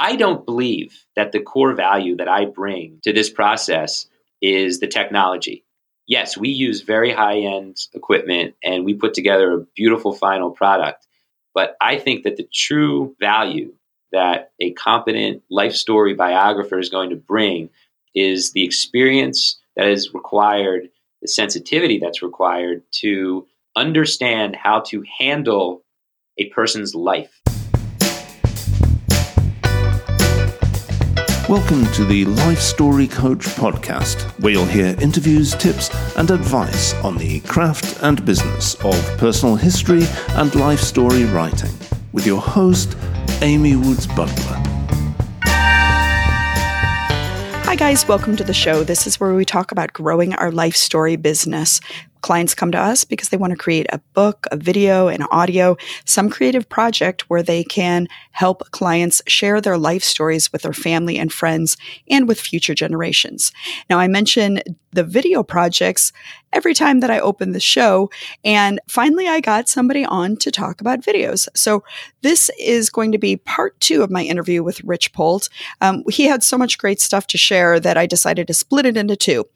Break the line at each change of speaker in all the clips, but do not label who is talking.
I don't believe that the core value that I bring to this process is the technology. Yes, we use very high end equipment and we put together a beautiful final product. But I think that the true value that a competent life story biographer is going to bring is the experience that is required, the sensitivity that's required to understand how to handle a person's life.
Welcome to the Life Story Coach podcast, where you'll hear interviews, tips, and advice on the craft and business of personal history and life story writing with your host, Amy Woods Butler.
Hi, guys. Welcome to the show. This is where we talk about growing our life story business. Clients come to us because they want to create a book, a video, an audio, some creative project where they can help clients share their life stories with their family and friends and with future generations. Now, I mentioned the video projects every time that I open the show. And finally, I got somebody on to talk about videos. So this is going to be part two of my interview with Rich Polt. Um, he had so much great stuff to share that I decided to split it into two.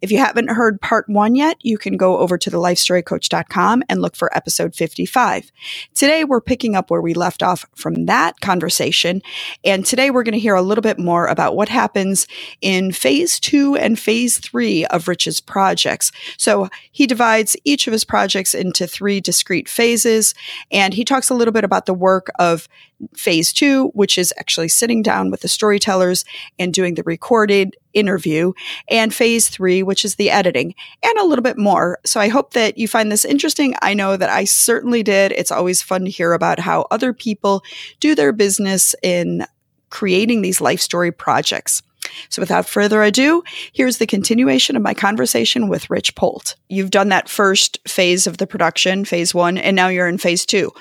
If you haven't heard part one yet, you can go over to the lifestorycoach.com and look for episode 55. Today, we're picking up where we left off from that conversation. And today, we're going to hear a little bit more about what happens in phase two and phase three of Rich's projects. So he divides each of his projects into three discrete phases, and he talks a little bit about the work of phase two, which is actually sitting down with the storytellers and doing the recorded interview, and phase three, which is the editing, and a little bit more. So I hope that you find this interesting. I know that I certainly did. It's always fun to hear about how other people do their business in creating these life story projects. So without further ado, here's the continuation of my conversation with Rich Polt. You've done that first phase of the production, phase one, and now you're in phase two.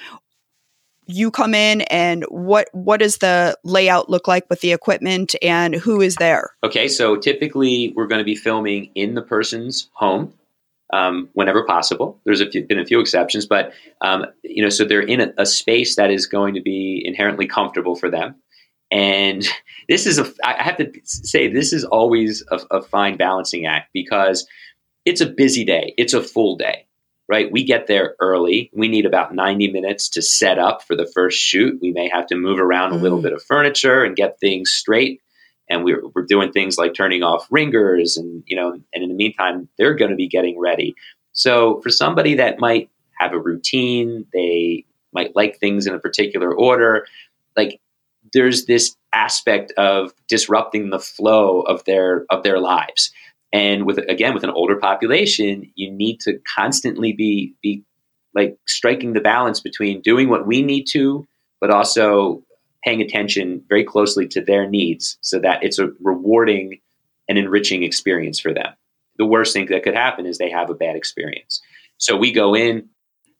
You come in and what what does the layout look like with the equipment and who is there?
Okay, so typically we're going to be filming in the person's home. Um, whenever possible. There's a few, been a few exceptions, but um, you know, so they're in a, a, space that is going to be inherently comfortable for them. And this is a, I have to say, this is always a, a fine balancing act because it's a busy day. It's a full day, right? We get there early. We need about 90 minutes to set up for the first shoot. We may have to move around a little mm. bit of furniture and get things straight. And we're, we're doing things like turning off ringers and, you know, and in the meantime, they're going to be getting ready. So for somebody that might have a routine, they might like things in a particular order, like there's this aspect of disrupting the flow of their of their lives. And with again with an older population, you need to constantly be be like striking the balance between doing what we need to, but also paying attention very closely to their needs so that it's a rewarding and enriching experience for them. The worst thing that could happen is they have a bad experience. So we go in,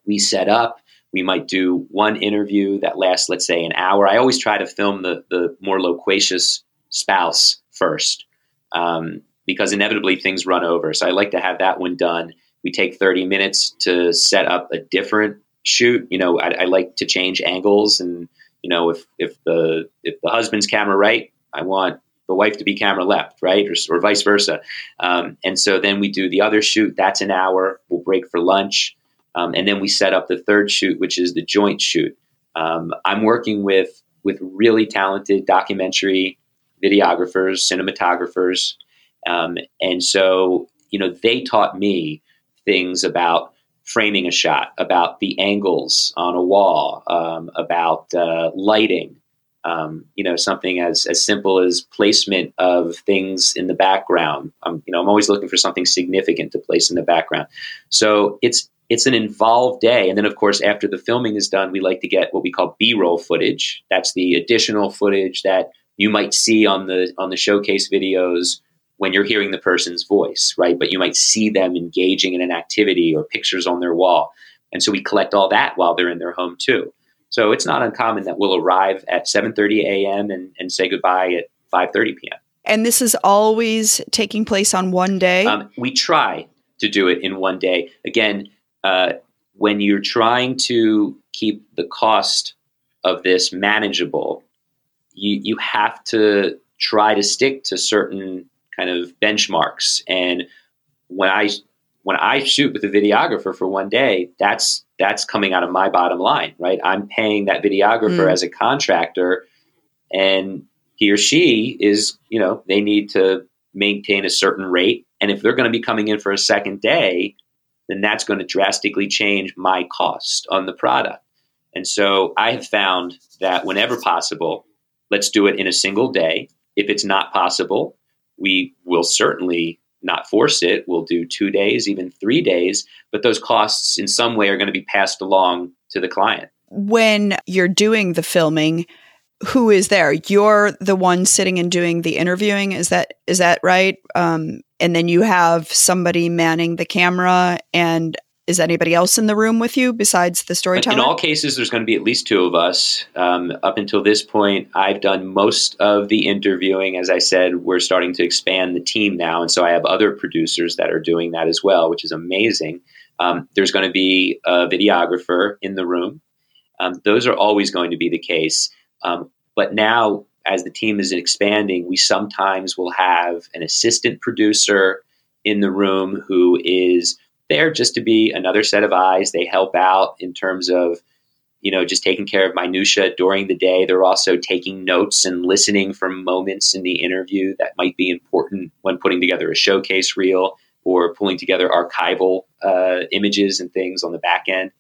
we set up, we might do one interview that lasts, let's say, an hour. I always try to film the, the more loquacious spouse first um, because inevitably things run over. So I like to have that one done. We take 30 minutes to set up a different shoot. You know, I, I like to change angles and, you know, if, if the if the husband's camera right, I want the wife to be camera left, right, or, or vice versa. Um, and so then we do the other shoot. That's an hour. We'll break for lunch. Um, and then we set up the third shoot, which is the joint shoot. Um, I'm working with with really talented documentary videographers, cinematographers, um, and so you know they taught me things about framing a shot, about the angles on a wall, um, about uh, lighting. Um, you know, something as, as simple as placement of things in the background. Um, you know, I'm always looking for something significant to place in the background. So it's it's an involved day. And then, of course, after the filming is done, we like to get what we call B-roll footage. That's the additional footage that you might see on the on the showcase videos when you're hearing the person's voice, right? But you might see them engaging in an activity or pictures on their wall. And so we collect all that while they're in their home too. So it's not uncommon that we'll arrive at 7:30 a.m. And, and say goodbye at 5:30 p.m.
And this is always taking place on one day. Um,
we try to do it in one day. Again, uh, when you're trying to keep the cost of this manageable, you you have to try to stick to certain kind of benchmarks. And when I when I shoot with a videographer for one day, that's that's coming out of my bottom line, right? I'm paying that videographer mm. as a contractor, and he or she is, you know, they need to maintain a certain rate. And if they're going to be coming in for a second day, then that's going to drastically change my cost on the product. And so I have found that whenever possible, let's do it in a single day. If it's not possible, we will certainly not force it. We'll do two days, even three days, but those costs in some way are going to be passed along to the client.
When you're doing the filming, who is there? You're the one sitting and doing the interviewing. Is that is that right? Um, and then you have somebody manning the camera and is anybody else in the room with you besides the storyteller?
In all cases, there's going to be at least two of us. Um, up until this point, I've done most of the interviewing. As I said, we're starting to expand the team now, and so I have other producers that are doing that as well, which is amazing. Um, there's going to be a videographer in the room. Um, those are always going to be the case. Um, but now, as the team is expanding, we sometimes will have an assistant producer in the room who is there just to be another set of eyes. They help out in terms of, you know, just taking care of minutia during the day. They're also taking notes and listening for moments in the interview that might be important when putting together a showcase reel or pulling together archival uh, images and things on the back end.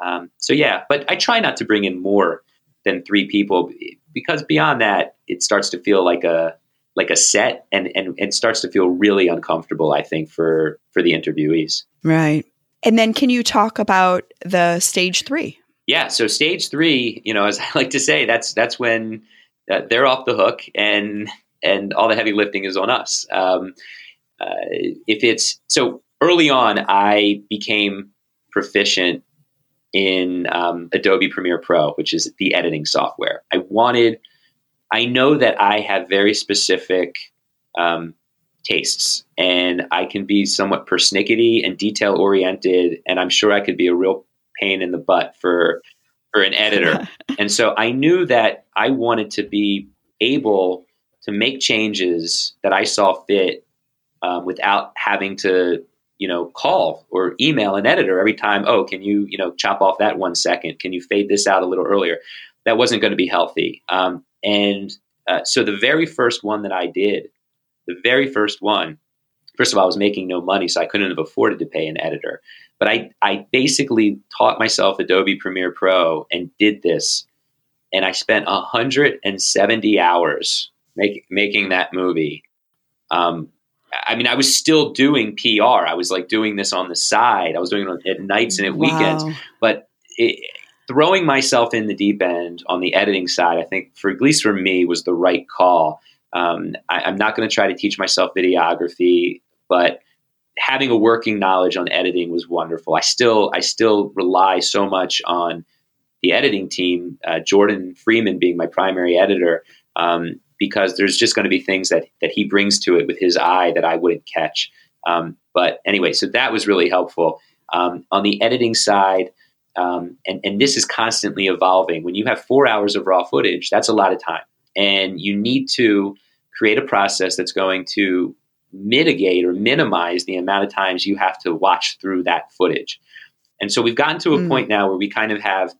Um, so yeah, but I try not to bring in more than three people because beyond that, it starts to feel like a like a set and, and and starts to feel really uncomfortable i think for for the interviewees.
Right. And then can you talk about the stage three?
Yeah so stage three you know as i like to say that's that's when uh, they're off the hook and and all the heavy lifting is on us. Um, uh, if it's so early on i became proficient in um, adobe premiere pro which is the editing software. I wanted I know that I have very specific um, tastes, and I can be somewhat persnickety and detail oriented, and I'm sure I could be a real pain in the butt for for an editor. and so I knew that I wanted to be able to make changes that I saw fit um, without having to you know call or email an editor every time oh can you you know chop off that one second? Can you fade this out a little earlier? That wasn't going to be healthy. Um, and uh, so the very first one that I did, the very first one, first of all, I was making no money, so I couldn't have afforded to pay an editor. But I, I basically taught myself Adobe Premiere Pro and did this. And I spent 170 hours make, making that movie. Um, I mean, I was still doing PR. I was like doing this on the side. I was doing it at nights and at wow. weekends. But it, throwing myself in the deep end on the editing side, I think for at least for me was the right call. Um, I, am not going to try to teach myself videography, but having a working knowledge on editing was wonderful. I still I still rely so much on the editing team, uh, Jordan Freeman being my primary editor, um, because there's just going to be things that that he brings to it with his eye that I wouldn't catch. Um, but anyway, so that was really helpful. Um, on the editing side, um, and, and this is constantly evolving. When you have four hours of raw footage, that's a lot of time. And you need to create a process that's going to mitigate or minimize the amount of times you have to watch through that footage. And so we've gotten to a mm. point now where we kind of have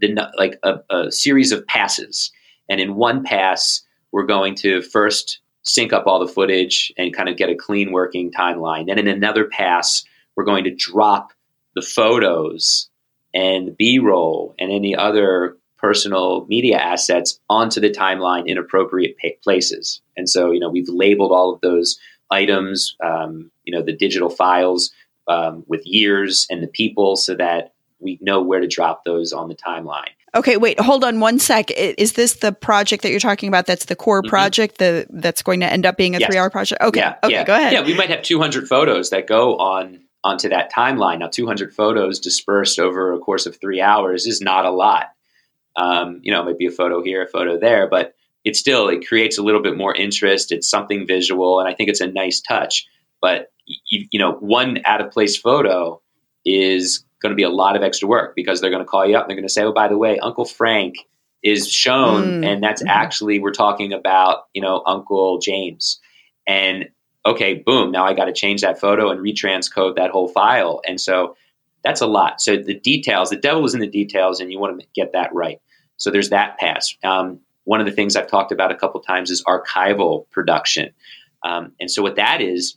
the like a, a series of passes. And in one pass, we're going to first sync up all the footage and kind of get a clean working timeline. Then in another pass, we're going to drop the photos and B roll and any other personal media assets onto the timeline in appropriate places. And so, you know, we've labeled all of those items, um, you know, the digital files um, with years and the people so that we know where to drop those on the timeline.
Okay, wait, hold on one sec. Is this the project that you're talking about? That's the core mm-hmm. project the, that's going to end up being a yes. three hour project? Okay, yeah, okay,
yeah.
go ahead.
Yeah, we might have 200 photos that go on onto that timeline. Now, 200 photos dispersed over a course of three hours is not a lot. Um, you know, it might be a photo here, a photo there, but it still it creates a little bit more interest. It's something visual, and I think it's a nice touch. But you, you know, one out of place photo is going to be a lot of extra work because they're going to call you up and they're going to say, "Oh, by the way, Uncle Frank is shown, mm. and that's mm-hmm. actually we're talking about you know Uncle James, and okay, boom, now I got to change that photo and retranscode that whole file, and so that's a lot. So the details, the devil is in the details, and you want to get that right. So there's that pass. Um, one of the things I've talked about a couple times is archival production, um, and so what that is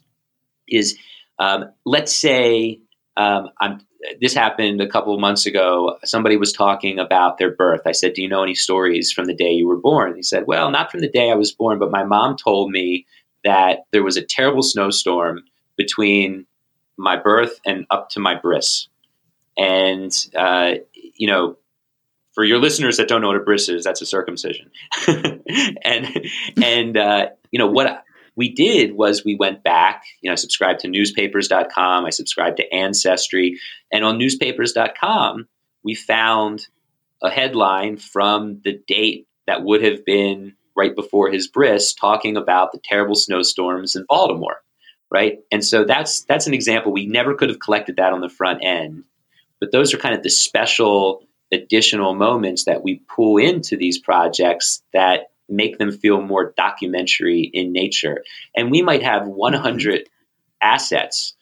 is um, let's say um, I'm this happened a couple of months ago. Somebody was talking about their birth. I said, Do you know any stories from the day you were born? He said, Well, not from the day I was born, but my mom told me that there was a terrible snowstorm between my birth and up to my bris. And, uh, you know, for your listeners that don't know what a bris is, that's a circumcision. and, and, uh, you know, what we did was we went back, you know, I subscribed to newspapers.com, I subscribed to Ancestry, and on newspapers.com, we found a headline from the date that would have been right before his bris talking about the terrible snowstorms in Baltimore, right? And so that's that's an example we never could have collected that on the front end. But those are kind of the special additional moments that we pull into these projects that make them feel more documentary in nature. And we might have 100 assets,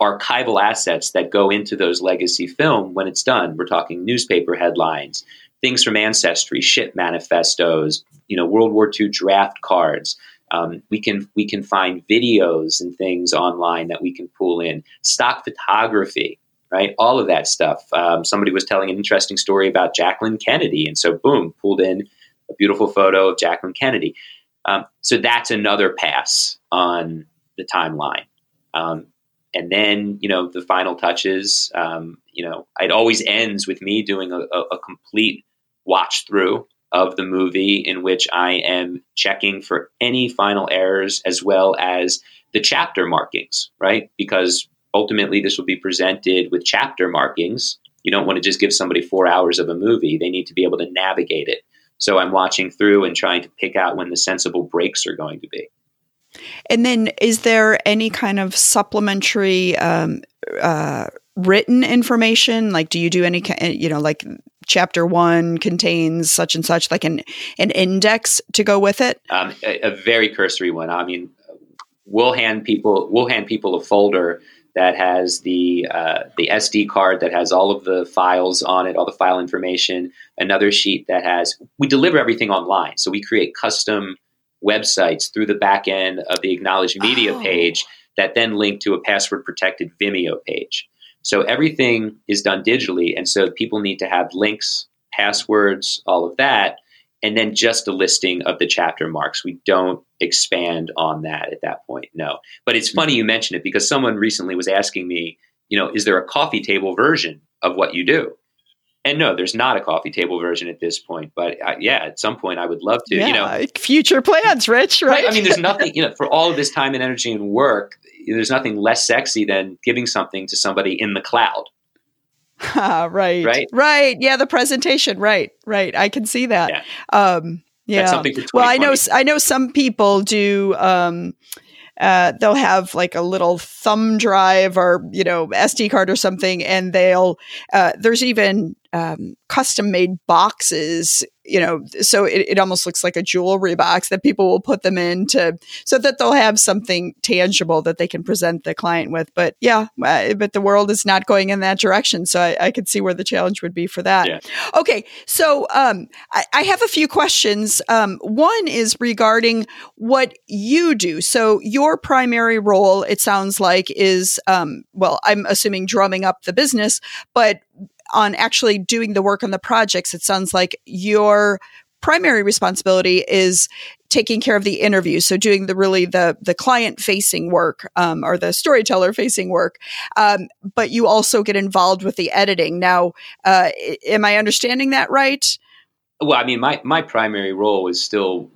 archival assets that go into those legacy film when it's done. We're talking newspaper headlines, things from ancestry, ship manifestos, you know, World War II draft cards. Um, we can we can find videos and things online that we can pull in, stock photography, right? All of that stuff. Um, somebody was telling an interesting story about Jacqueline Kennedy, and so boom, pulled in a beautiful photo of Jacqueline Kennedy. Um, so that's another pass on the timeline. Um, and then, you know, the final touches, um, you know, it always ends with me doing a, a, a complete watch through of the movie in which I am checking for any final errors as well as the chapter markings, right? Because ultimately this will be presented with chapter markings. You don't want to just give somebody four hours of a movie. They need to be able to navigate it. So I'm watching through and trying to pick out when the sensible breaks are going to be.
And then, is there any kind of supplementary um, uh, written information? Like, do you do any, you know, like chapter one contains such and such, like an an index to go with it?
Um, a, a very cursory one. I mean, we'll hand people we'll hand people a folder that has the uh, the SD card that has all of the files on it, all the file information. Another sheet that has we deliver everything online, so we create custom websites through the back end of the Acknowledge Media oh. page that then link to a password protected Vimeo page. So everything is done digitally, and so people need to have links, passwords, all of that and then just a listing of the chapter marks. We don't expand on that at that point. No. But it's funny you mention it because someone recently was asking me, you know, is there a coffee table version of what you do? And no, there's not a coffee table version at this point. But uh, yeah, at some point I would love to,
yeah,
you know.
Future plans, Rich, right?
right? I mean, there's nothing, you know, for all of this time and energy and work, there's nothing less sexy than giving something to somebody in the cloud
right. Right. Right. Yeah, the presentation. Right. Right. I can see that. Yeah. Um, yeah. well, I know I know some people do um, uh, they'll have like a little thumb drive or you know SD card or something, and they'll uh, there's even um, custom made boxes you know, so it, it almost looks like a jewelry box that people will put them in to, so that they'll have something tangible that they can present the client with. But yeah, uh, but the world is not going in that direction. So I, I could see where the challenge would be for that. Yeah. Okay. So um, I, I, have a few questions. Um, one is regarding what you do. So your primary role, it sounds like, is, um, well, I'm assuming drumming up the business, but on actually doing the work on the projects, it sounds like your primary responsibility is taking care of the interview so doing the really the the client facing work um, or the storyteller facing work. Um, but you also get involved with the editing. Now uh, am i understanding that right?
Well i mean my my primary role is still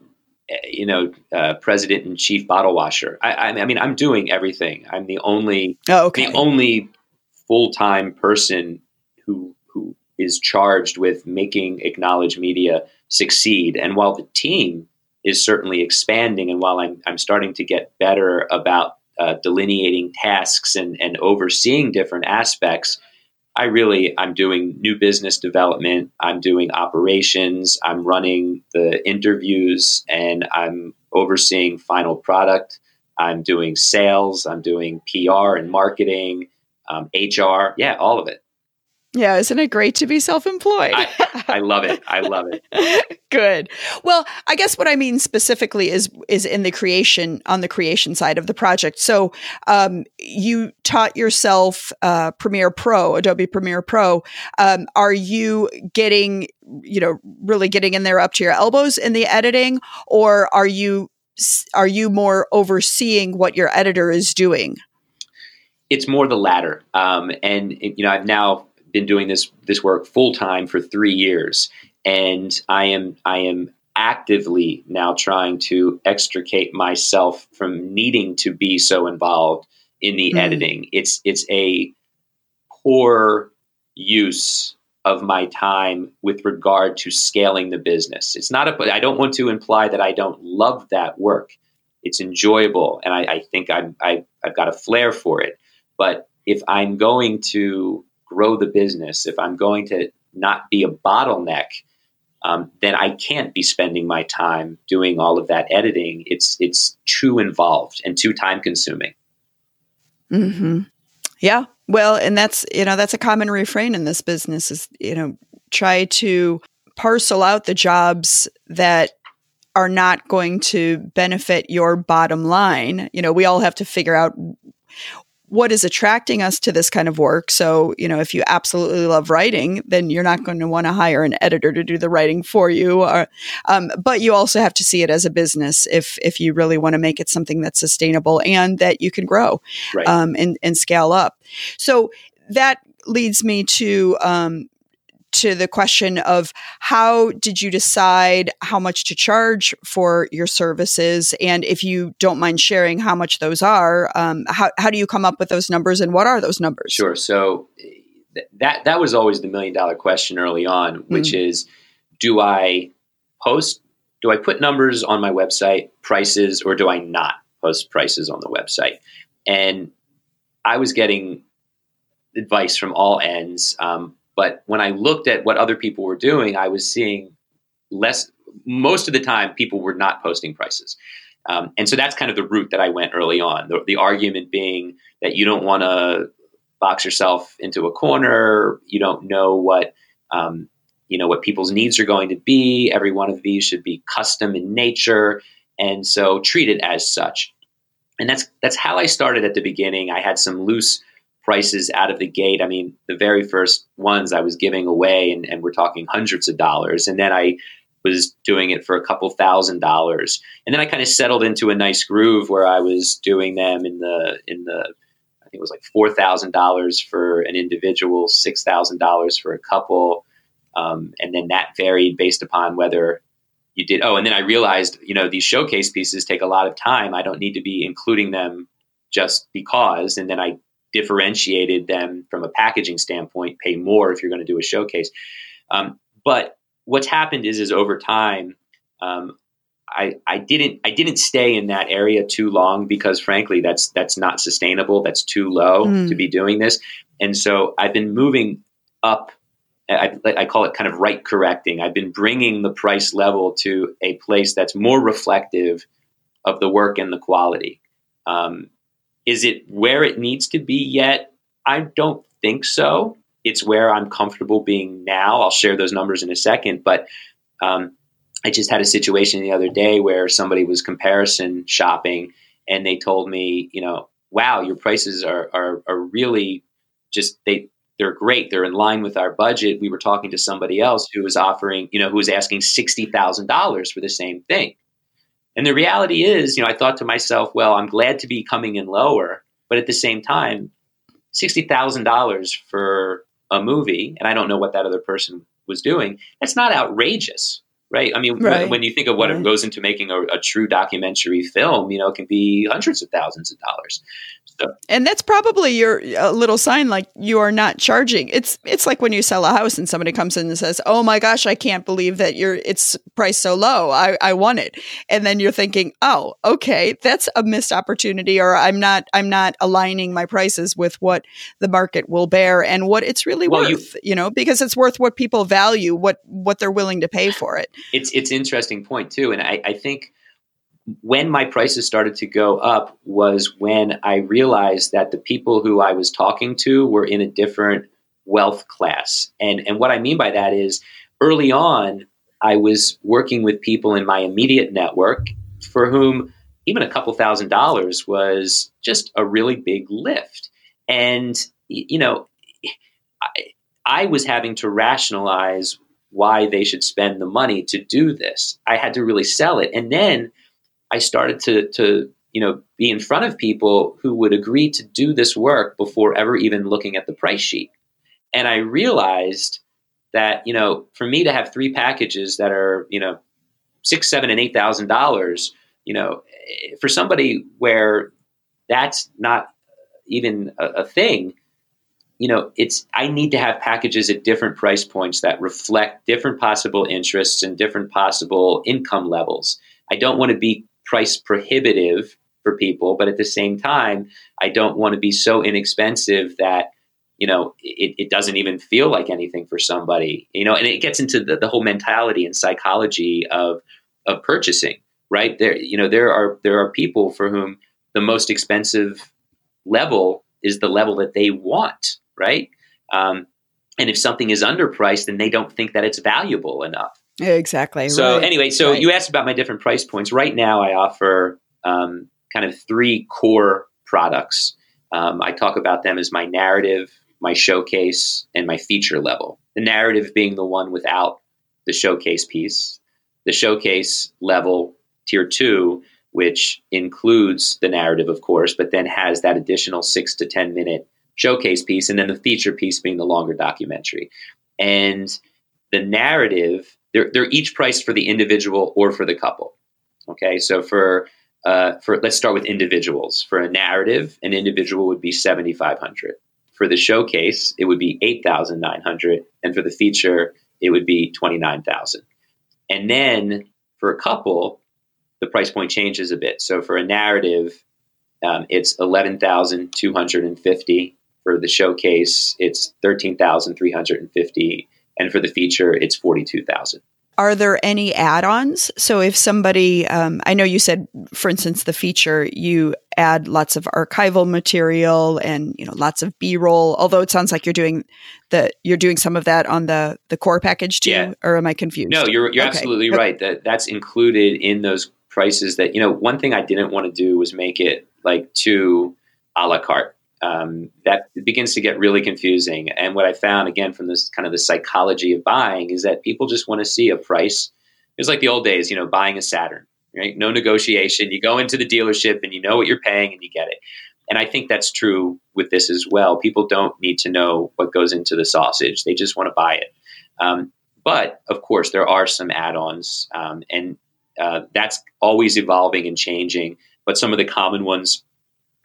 eh, you know uh, president and chief bottle washer. I, I, mean i'm doing everything. I'm the only oh, okay. the only full-time person who who is charged with making Acknowledge Media succeed. And while the team is certainly expanding, and while I'm I'm starting to get better about uh, delineating tasks and and overseeing different aspects, I really I'm doing new business development, I'm doing operations, I'm running the interviews, and I'm overseeing final product. I'm doing sales, I'm doing PR and marketing, um, HR, yeah, all of it.
Yeah, isn't it great to be self employed?
I, I, love it. I love
it. Good. Well, I guess what I mean specifically is is in the creation on the creation side of the project. So, um, you taught yourself uh, Premiere Pro, Adobe Premiere Pro. Um, are you getting, you know, really getting in there up to your elbows in the editing, or are you are you more overseeing what your editor is doing?
It's more the latter. Um, and you know, I've now been doing this this work full time for three years, and I am I am actively now trying to extricate myself from needing to be so involved in the mm. editing. It's it's a poor use of my time with regard to scaling the business. It's not a I don't want to imply that I don't love that work. It's enjoyable, and I, I think I'm, I, I've got a flair for it. But if I'm going to grow the business, if I'm going to not be a bottleneck, um, then I can't be spending my time doing all of that editing. It's it's too involved and too time consuming.
Hmm. Yeah. Well, and that's you know that's a common refrain in this business is you know try to parcel out the jobs that are not going to benefit your bottom line. You know, we all have to figure out what is attracting us to this kind of work. So, you know, if you absolutely love writing, then you're not going to want to hire an editor to do the writing for you. Or, um, but you also have to see it as a business if if you really want to make it something that's sustainable and that you can grow right. um, and and scale up. So that leads me to um, to the question of how did you decide how much to charge for your services? And if you don't mind sharing how much those are um, how, how do you come up with those numbers and what are those numbers?
Sure. So th- that that was always the million dollar question early on which mm. is do i post do i put numbers on my website prices or do i not post prices on the website? And i was getting advice from all ends. Um, but when I looked at what other people were doing, I was seeing less. Most of the time, people were not posting prices. Um, and so that's kind of the route that I went early on. The, the argument being that you don't want to box yourself into a corner. You don't know what um, you know what people's needs are going to be. Every one of these should be custom in nature, and so treat it as such. And that's that's how I started at the beginning. I had some loose prices out of the gate. I mean, the very first ones I was giving away, and, and we're talking hundreds of dollars. And then I was doing it for a couple thousand dollars. And then I kind of settled into a nice groove where I was doing them in the in the I think it was like four thousand dollars for an individual, six thousand dollars for a couple, um, and then that varied based upon whether you did. Oh, and then I realized you know these showcase pieces take a lot of time. I don't need to be including them just because. And then I differentiated them from a packaging standpoint, pay more if you're going to do a showcase. Um, but what's happened is, is over time, um, I, I didn't I didn't stay in that area too long because frankly that's that's not sustainable. That's too low mm. to be doing this, and so I've been moving up. I, I, call it kind of right correcting. I've been bringing the price level to a place that's more reflective of the work and the quality. Um, is it where it needs to be yet? I don't think so. It's where I'm comfortable being now. I'll share those numbers in a second, but um, I just had a situation the other day where somebody was comparison shopping and they told me, you know, wow, your prices are, are, are really just, they, they're great. They're in line with our budget. We were talking to somebody else who was offering, you know, who was asking $60,000 for the same thing. And the reality is, you know, I thought to myself, well, I'm glad to be coming in lower, but at the same time, $60,000 for a movie, and I don't know what that other person was doing, that's not outrageous, right? I mean, right. when you think of what right. goes into making a, a, true documentary film, you know, it can be hundreds of thousands of dollars.
So. And that's probably your little sign, like you are not charging. It's it's like when you sell a house and somebody comes in and says, "Oh my gosh, I can't believe that you're it's priced so low. I I want it," and then you're thinking, "Oh, okay, that's a missed opportunity," or "I'm not I'm not aligning my prices with what the market will bear and what it's really well, worth." You, you know, because it's worth what people value, what what they're willing to pay for it.
It's it's interesting point too, and I I think when my prices started to go up was when I realized that the people who I was talking to were in a different wealth class. And and what I mean by that is early on I was working with people in my immediate network for whom even a couple thousand dollars was just a really big lift. And you know, I, I was having to rationalize why they should spend the money to do this. I had to really sell it. And then I started to to you know be in front of people who would agree to do this work before ever even looking at the price sheet. And I realized that you know for me to have three packages that are you know six, seven, and eight thousand dollars, you know, eh, for somebody where that's not even a, a thing, you know, it's I need to have packages at different price points that reflect different possible interests and different possible income levels. I don't want to be price prohibitive for people, but at the same time, I don't want to be so inexpensive that you know it, it doesn't even feel like anything for somebody. You know, and it gets into the, the whole mentality and psychology of of purchasing. Right there, you know, there are there are people for whom the most expensive level is the level that they want. Right. Um, and if something is underpriced, then they don't think that it's valuable enough.
Exactly.
So right. anyway, so right. you asked about my different price points. Right now, I offer um, kind of three core products. Um, I talk about them as my narrative, my showcase, and my feature level. The narrative being the one without the showcase piece. The showcase level, tier two, which includes the narrative, of course, but then has that additional six to 10 minute showcase piece. And then the feature piece being the longer documentary. And the narrative they're, they're each priced for the individual or for the couple. Okay, so for uh, for let's start with individuals. For a narrative, an individual would be seventy five hundred. For the showcase, it would be eight thousand nine hundred, and for the feature, it would be twenty nine thousand. And then for a couple, the price point changes a bit. So for a narrative, um, it's eleven thousand two hundred and fifty. For the showcase, it's thirteen thousand three hundred and fifty and for the feature, it's forty-two thousand.
Are there any add-ons? So if somebody, um, I know you said, for instance, the feature, you add lots of archival material and you know lots of B-roll. Although it sounds like you're doing the you're doing some of that on the the core package too, yeah. or am I confused?
No, you're you're okay. absolutely right. That that's included in those prices. That you know, one thing I didn't want to do was make it like too a la carte um, that begins to get really confusing. And what I found again from this kind of the psychology of buying is that people just want to see a price. It's like the old days, you know, buying a Saturn, right? No negotiation. You go into the dealership and you know what you're paying and you get it. And I think that's true with this as well. People don't need to know what goes into the sausage; they just want to buy it. Um, but of course, there are some add-ons, um, and uh, that's always evolving and changing. But some of the common ones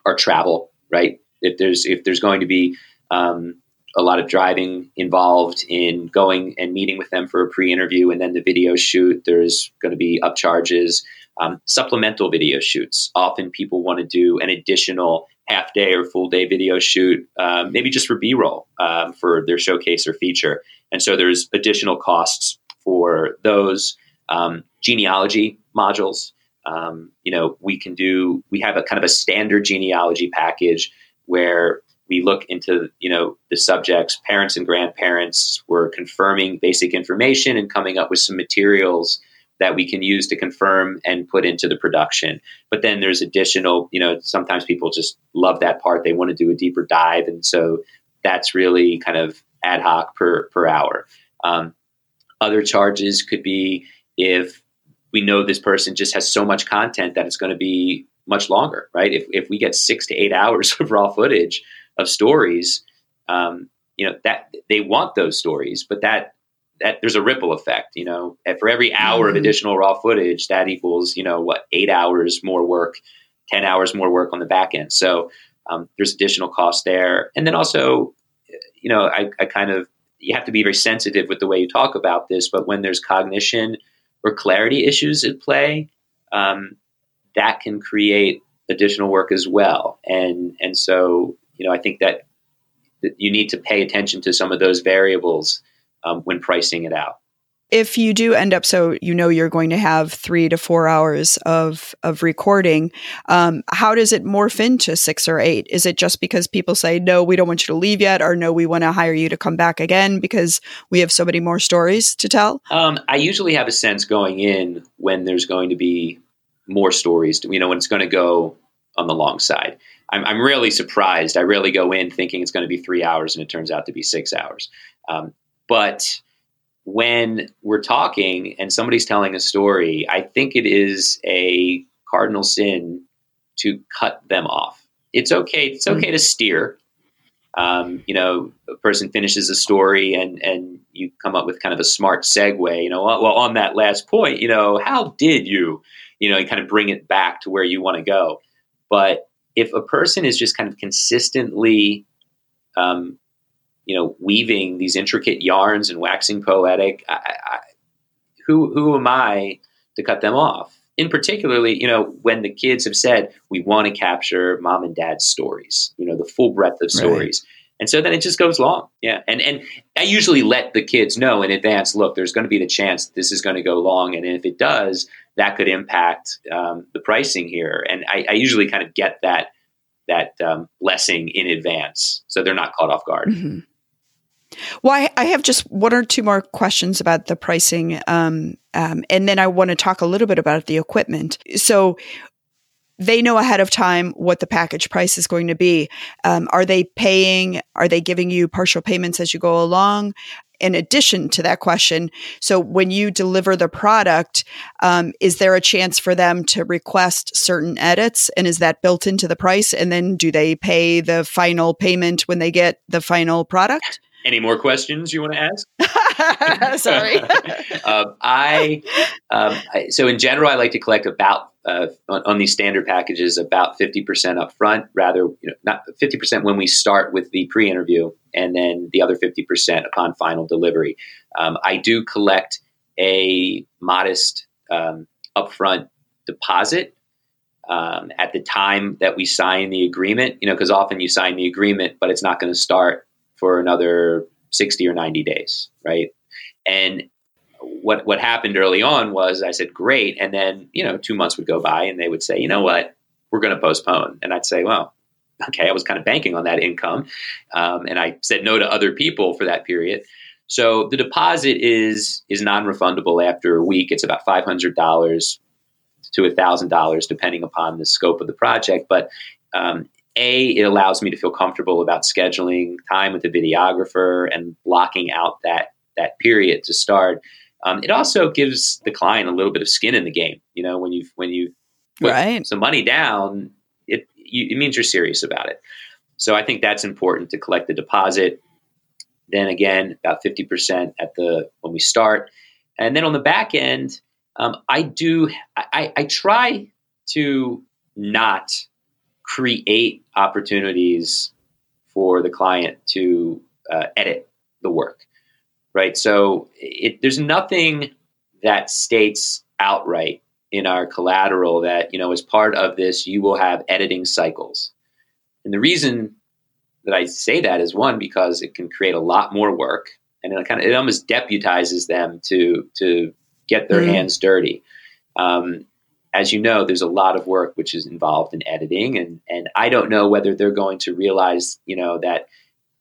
are travel, right? If there's if there's going to be um, a lot of driving involved in going and meeting with them for a pre-interview and then the video shoot there's going to be upcharges um, supplemental video shoots. Often people want to do an additional half day or full day video shoot um, maybe just for b-roll um, for their showcase or feature. And so there's additional costs for those um, genealogy modules. Um, you know we can do we have a kind of a standard genealogy package where we look into you know the subjects. Parents and grandparents we're confirming basic information and coming up with some materials that we can use to confirm and put into the production. But then there's additional you know sometimes people just love that part. They want to do a deeper dive and so that's really kind of ad hoc per per hour. Um, other charges could be if we know this person just has so much content that it's going to be much longer, right? If, if we get six to eight hours of raw footage of stories, um, you know that they want those stories, but that that there's a ripple effect. You know, for every hour mm-hmm. of additional raw footage, that equals you know what eight hours more work, ten hours more work on the back end. So um, there's additional cost there, and then also, you know, I, I kind of you have to be very sensitive with the way you talk about this. But when there's cognition or clarity issues at play, um, that can create additional work as well. And and so you know, I think that, that you need to pay attention to some of those variables um, when pricing it out.
If you do end up so you know you're going to have three to four hours of of recording um, how does it morph into six or eight? Is it just because people say no we don't want you to leave yet or no we want to hire you to come back again because we have so many more stories to tell?
Um, i usually have a sense going in when there's going to be more stories you know when it's going to go on the long side I'm, I'm really surprised i really go in thinking it's going to be three hours and it turns out to be six hours um, but when we're talking and somebody's telling a story, I think it is a cardinal sin to cut them off. It's okay. It's hmm. okay mm-hmm. to steer. Um, you know, a person finishes a story and and you come up with kind of a smart segue. You know, well, on that last point, you know, how did you, you know, and kind of bring it back to where you want to go. But if a person is just kind of consistently um, you know, weaving these intricate yarns and waxing poetic. I, I, who who am I to cut them off? In particularly, you know, when the kids have said we want to capture mom and dad's stories, you know, the full breadth of stories. Right. And so then it just goes long. Yeah. And and I usually let the kids know in advance, look, there's going to be the chance this is going to go long. And if it does, that could impact um, the pricing here. And I, I, usually kind of get that that um, blessing in advance so they're not caught off guard. Mm-hmm.
Well, I, have just one or two more questions about the pricing, um, um, and then I want to talk a little bit about the equipment. So they know ahead of time what the package price is going to be. Um, are they paying? Are they giving you partial payments as you go along? In addition to that question, so when you deliver the product, um, is there a chance for them to request certain edits, and is that built into the price? And then do they pay the final payment when they get the final product?
Any more questions you want to
ask? Sorry.
um, I, um, I, so in general, I like to collect about uh, on, on, these standard packages about fifty percent up front. Rather, you know, not fifty percent when we start with the pre-interview, and then the other fifty percent upon final delivery. Um, I do collect a modest um, upfront deposit um, at the time that we sign the agreement, you know, because often you sign the agreement, but it's not going to start for another 60 or 90 days, right? And what what happened early on was I said great, and then you know two months would go by, and they would say, you know what, we're going to postpone, and I'd say, well, okay, I was kind of banking on that income, um, and I said no to other people for that period. So the deposit is is non refundable after a week. It's about five hundred dollars to thousand dollars, depending upon the scope of the project. But um, a, it allows me to feel comfortable about scheduling time with the videographer and blocking out that that period to start. Um, it also gives the client a little bit of skin in the game. You know, when you when you put right. some money down, it you, it means you're serious about it. So I think that's important to collect the deposit. Then again, about fifty percent at the when we start, and then on the back end, um, I do I, I try to not create opportunities for the client to uh, edit the work, right? So it, there's nothing that states outright in our collateral that you know as part of this you will have editing cycles, and the reason that I say that is one because it can create a lot more work, and it kind of it almost deputizes them to to get their mm-hmm. hands dirty. Um, as you know, there's a lot of work which is involved in editing, and and I don't know whether they're going to realize, you know, that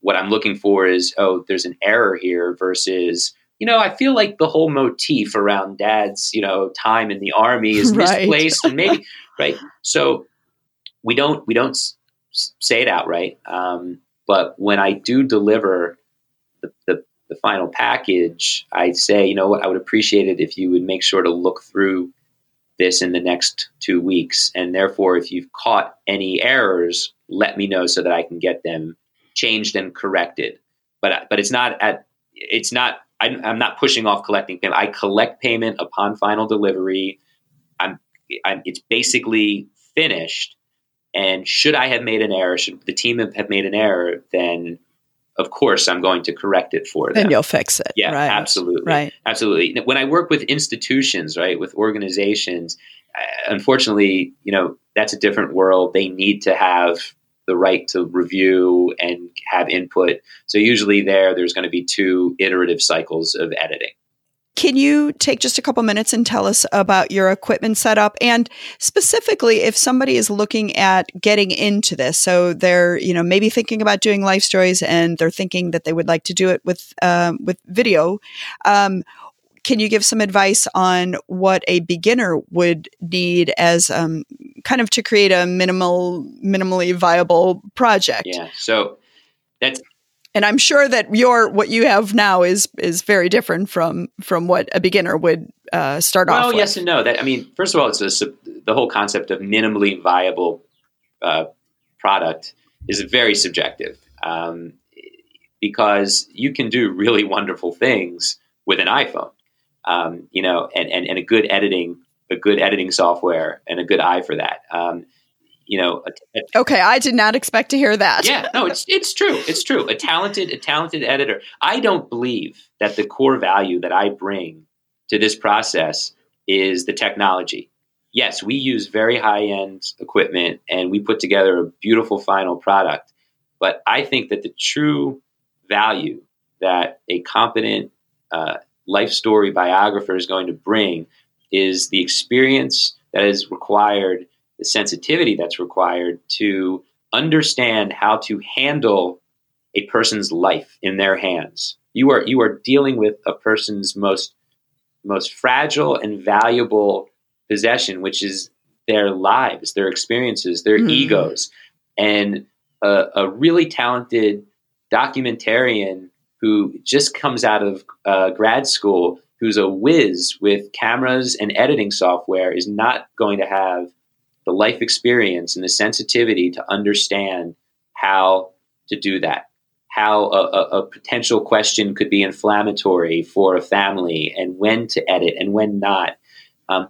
what I'm looking for is oh, there's an error here versus you know, I feel like the whole motif around dad's, you know, time in the army is right. misplaced and maybe right. So we don't we don't s- say it outright, um, but when I do deliver the, the the final package, I say, you know what, I would appreciate it if you would make sure to look through this in the next two weeks. And therefore, if you've caught any errors, let me know so that I can get them changed and corrected. But but it's not at it's not I, am not pushing off collecting payment. I collect payment upon final delivery. I'm, I'm, it's basically finished. And should I have made an error, should the team have made an error, then of course I'm going to correct it for them.
Then you'll fix it.
Yeah,
right.
absolutely.
Right.
Absolutely. When I work with institutions, right, with organizations, uh, unfortunately, you know, that's a different world. They need to have the right to review and have input. So usually there, there's going to be two iterative cycles of editing.
Can you take just a couple minutes and tell us about your equipment setup and specifically if somebody is looking at getting into this? So they're, you know, maybe thinking about doing life stories and they're thinking that they would like to do it with um, with video. Um, can you give some advice on what a beginner would need as um, kind of to create a minimal, minimally viable project?
Yeah. So that's
and I'm sure that your what you have now is is very different from from what a beginner would uh, start
well,
off.
Well, yes and no. That I mean, first of all, it's a, the whole concept of minimally viable uh, product is very subjective um, because you can do really wonderful things with an iPhone, um, you know, and, and, and a good editing a good editing software and a good eye for that. Um, you know. A,
a, okay, I did not expect to hear that.
yeah, no, it's it's true. It's true. A talented a talented editor. I don't believe that the core value that I bring to this process is the technology. Yes, we use very high end equipment and we put together a beautiful final product. But I think that the true value that a competent uh, life story biographer is going to bring is the experience that is required the sensitivity that's required to understand how to handle a person's life in their hands. You are you are dealing with a person's most most fragile and valuable possession, which is their lives, their experiences, their mm. egos, and a, a, really talented documentarian who just comes out of uh, grad school, who's a whiz with cameras and editing software, is not going to have the life experience and the sensitivity to understand how to do that, how a, a, a, potential question could be inflammatory for a family, and when to edit and when not. Um,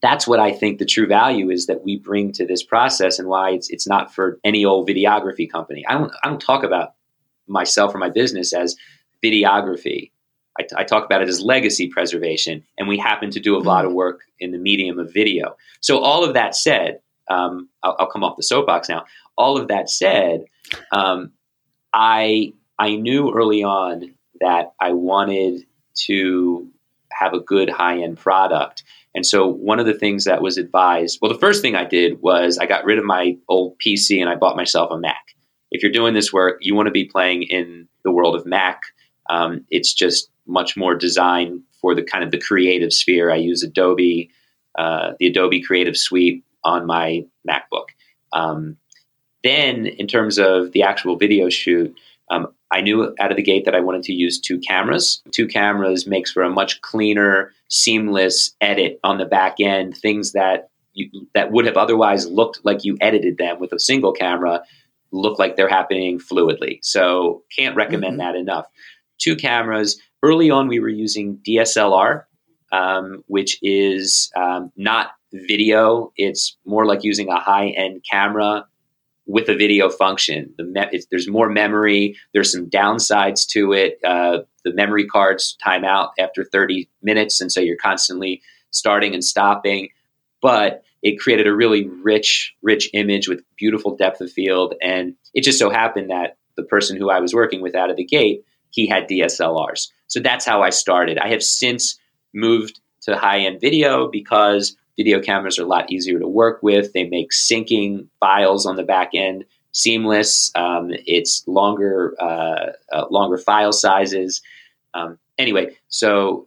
that's what I think the true value is that we bring to this process, and why it's it's not for any old videography company. I don't I don't talk about myself or my business as videography. I, t- I talk about it as legacy preservation, and we happen to do a lot of mm-hmm. work in the medium of video. So, all of that said, um, I'll, I'll, come off the soapbox now. All of that said, um, I I knew early on that I wanted to have a good high end product. And so, one of the things that was advised well, the first thing I did was I got rid of my old PC and I bought myself a Mac. If you're doing this work, you want to be playing in the world of Mac. Um, it's just much more designed for the kind of the creative sphere. I use Adobe, uh, the Adobe Creative Suite on my MacBook. Um, then, in terms of the actual video shoot, um, I knew out of the gate that I wanted to use two cameras. Two cameras makes for a much cleaner, seamless edit on the back end. Things that you, that would have otherwise looked like you edited them with a single camera look like they're happening fluidly. So, can't recommend mm-hmm. that enough. Two cameras early on we were using DSLR, um, which is um, not video. It's more like using a high end camera with a video function. The me- there's more memory. There's some downsides to it. Uh, the memory cards time out after 30 minutes, and so you're constantly starting and stopping. But it created a really rich, rich image with beautiful depth of field. And it just so happened that the person who I was working with out of the gate, he had DSLRs. So that's how I started. I have since moved to high end video because video cameras are a lot easier to work with. They make syncing files on the back end seamless. Um, it's longer, uh, uh, longer file sizes. Um, anyway, so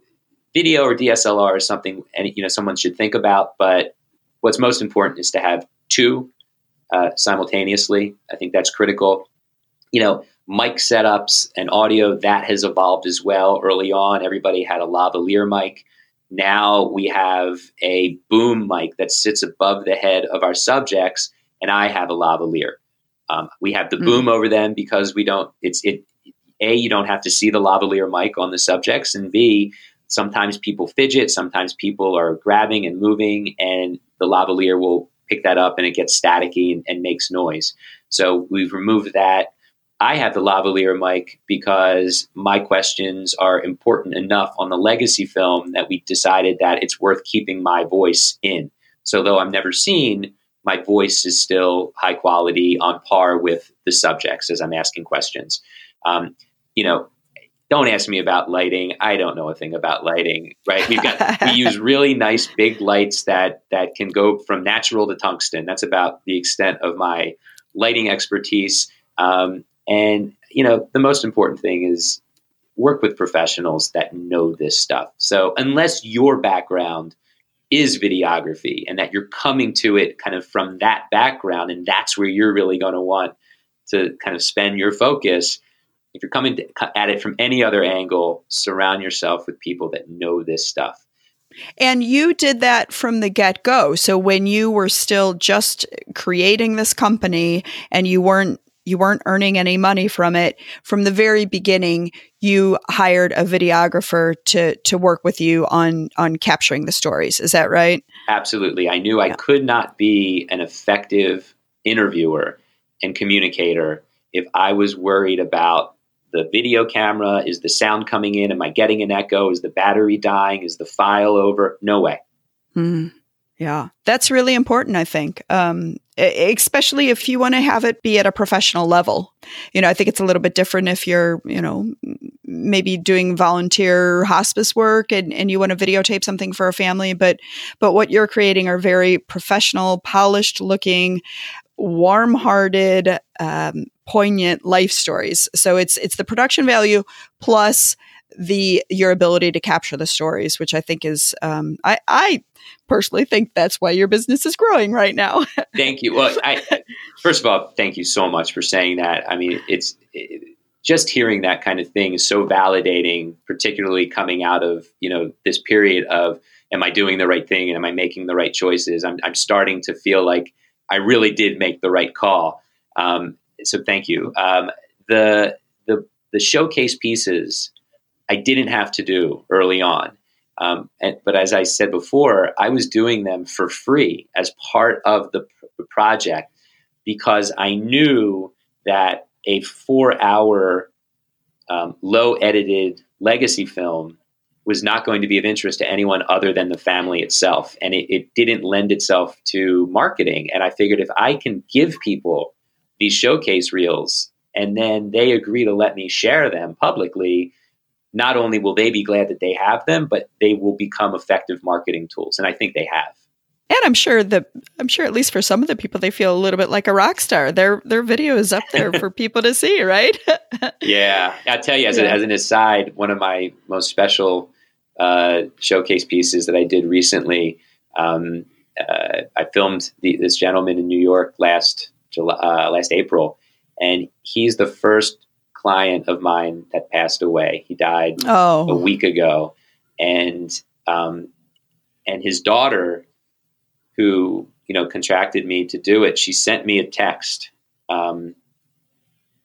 video or DSLR is something any, you know someone should think about. But what's most important is to have two uh, simultaneously. I think that's critical. You know, mic setups and audio that has evolved as well. Early on, everybody had a lavalier mic. Now we have a boom mic that sits above the head of our subjects, and I have a lavalier. Um, we have the mm. boom over them because we don't. It's it. a you don't have to see the lavalier mic on the subjects, and b sometimes people fidget, sometimes people are grabbing and moving, and the lavalier will pick that up and it gets staticky and, and makes noise. So we've removed that. I have the lavalier mic because my questions are important enough on the legacy film that we decided that it's worth keeping my voice in. So though I'm never seen, my voice is still high quality on par with the subjects as I'm asking questions. Um, you know, don't ask me about lighting. I don't know a thing about lighting, right? We've got we use really nice big lights that that can go from natural to tungsten. That's about the extent of my lighting expertise. Um, and you know, the most important thing is work with professionals that know this stuff. So unless your background is videography and that you're coming to it kind of from that background and that's where you're really going to want to kind of spend your focus if you're coming at it from any other angle surround yourself with people that know this stuff
and you did that from the get go. So when you were still just creating this company and you weren't you weren't earning any money from it. From the very beginning you hired a videographer to to work with you on on capturing the stories. Is that right?
Absolutely. I knew yeah. i could not be an effective interviewer and communicator if i was worried about the video camera. Is the sound coming in? Am i getting an echo? Is the battery dying? Is the file over? No way.
Mm. Yeah, that's really important, I think, um, especially if you want to have it be at a professional level. You know, I think it's a little bit different if you're, you know, maybe doing volunteer hospice work and, and you want to videotape something for a family, but but what you're creating are very professional, polished looking, warm hearted, um, poignant life stories. So it's it's the production value plus the your ability to capture the stories, which I think is um, I I personally think that's why your business is growing right now.
thank you. Well, I, first of all, thank you so much for saying that. I mean, it's it, just hearing that kind of thing is so validating, particularly coming out of you know this period of am I doing the right thing and am I making the right choices? I'm, I'm starting to feel like I really did make the right call. Um, so thank you. Um, the the the showcase pieces I didn't have to do early on. Um, and, but as I said before, I was doing them for free as part of the, the project because I knew that a four hour, um, low edited legacy film was not going to be of interest to anyone other than the family itself. And it, it didn't lend itself to marketing. And I figured if I can give people these showcase reels and then they agree to let me share them publicly, not only will they be glad that they have them, but they will become effective marketing tools. And I think they have.
And I'm sure that I'm sure at least for some of the people they feel a little bit like a rock star. Their their video is up there for people to see, right?
yeah, I tell you as, yeah. a, as an aside, one of my most special uh, showcase pieces that I did recently. Um, uh, I filmed the, this gentleman in New York last July, uh, last April, and he's the first client of mine that passed away. He died oh. a week ago, and um, and his daughter, who you know contracted me to do it, she sent me a text um,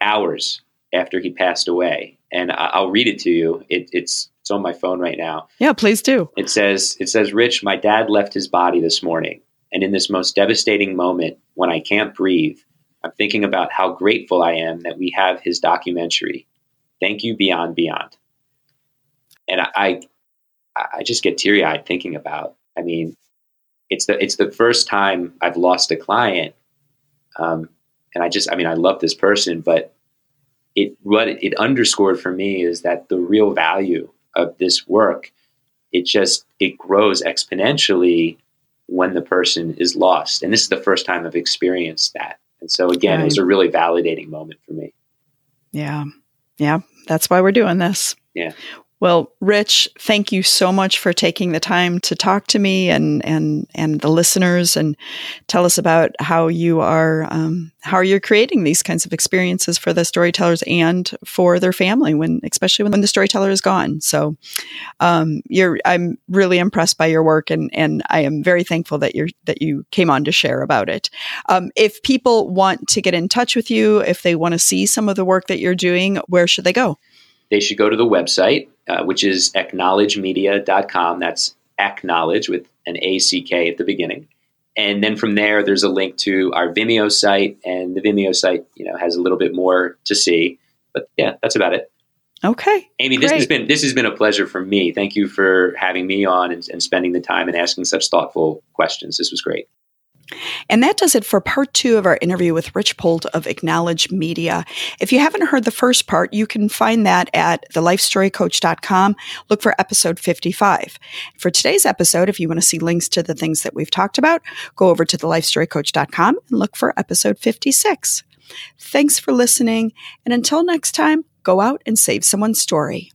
hours after he passed away, and I- will read it to you. It, it's it's on my phone right now.
Yeah, please do.
It says it says, "Rich, my dad left his body this morning, and in this most devastating moment, when I can't breathe." I'm thinking about how grateful I am that we have his documentary. Thank you, Beyond Beyond. And I, I just get teary eyed thinking about. I mean, it's the it's the first time I've lost a client, um, and I just I mean I love this person, but it what it underscored for me is that the real value of this work it just it grows exponentially when the person is lost, and this is the first time I've experienced that. And so again, right. it was a really validating moment for me.
Yeah. Yeah. That's why we're doing this.
Yeah.
Well, Rich, thank you so much for taking the time to talk to me and and and the listeners, and tell us about how you are um, how you're creating these kinds of experiences for the storytellers and for their family when, especially when the storyteller is gone. So, um, you're I'm really impressed by your work, and and I am very thankful that you're that you came on to share about it. Um, if people want to get in touch with you, if they want to see some of the work that you're doing, where should they go?
They should go to the website uh, which is acknowledgemedia.com. That's acknowledge with an A C K at the beginning. And then from there, there's a link to our Vimeo site, and the Vimeo site, you know, has a little bit more to see. But yeah, that's about it.
Okay,
Amy, this has been this has been a pleasure for me. Thank you for having me on and, and spending the time and asking such thoughtful questions. This was great.
And that does it for part two of our interview with Rich Polt of Acknowledge Media. If you haven't heard the first part, you can find that at thelifestorycoach.com. Look for episode 55. For today's episode, if you want to see links to the things that we've talked about, go over to thelifestorycoach.com and look for episode 56. Thanks for listening. And until next time, go out and save someone's story.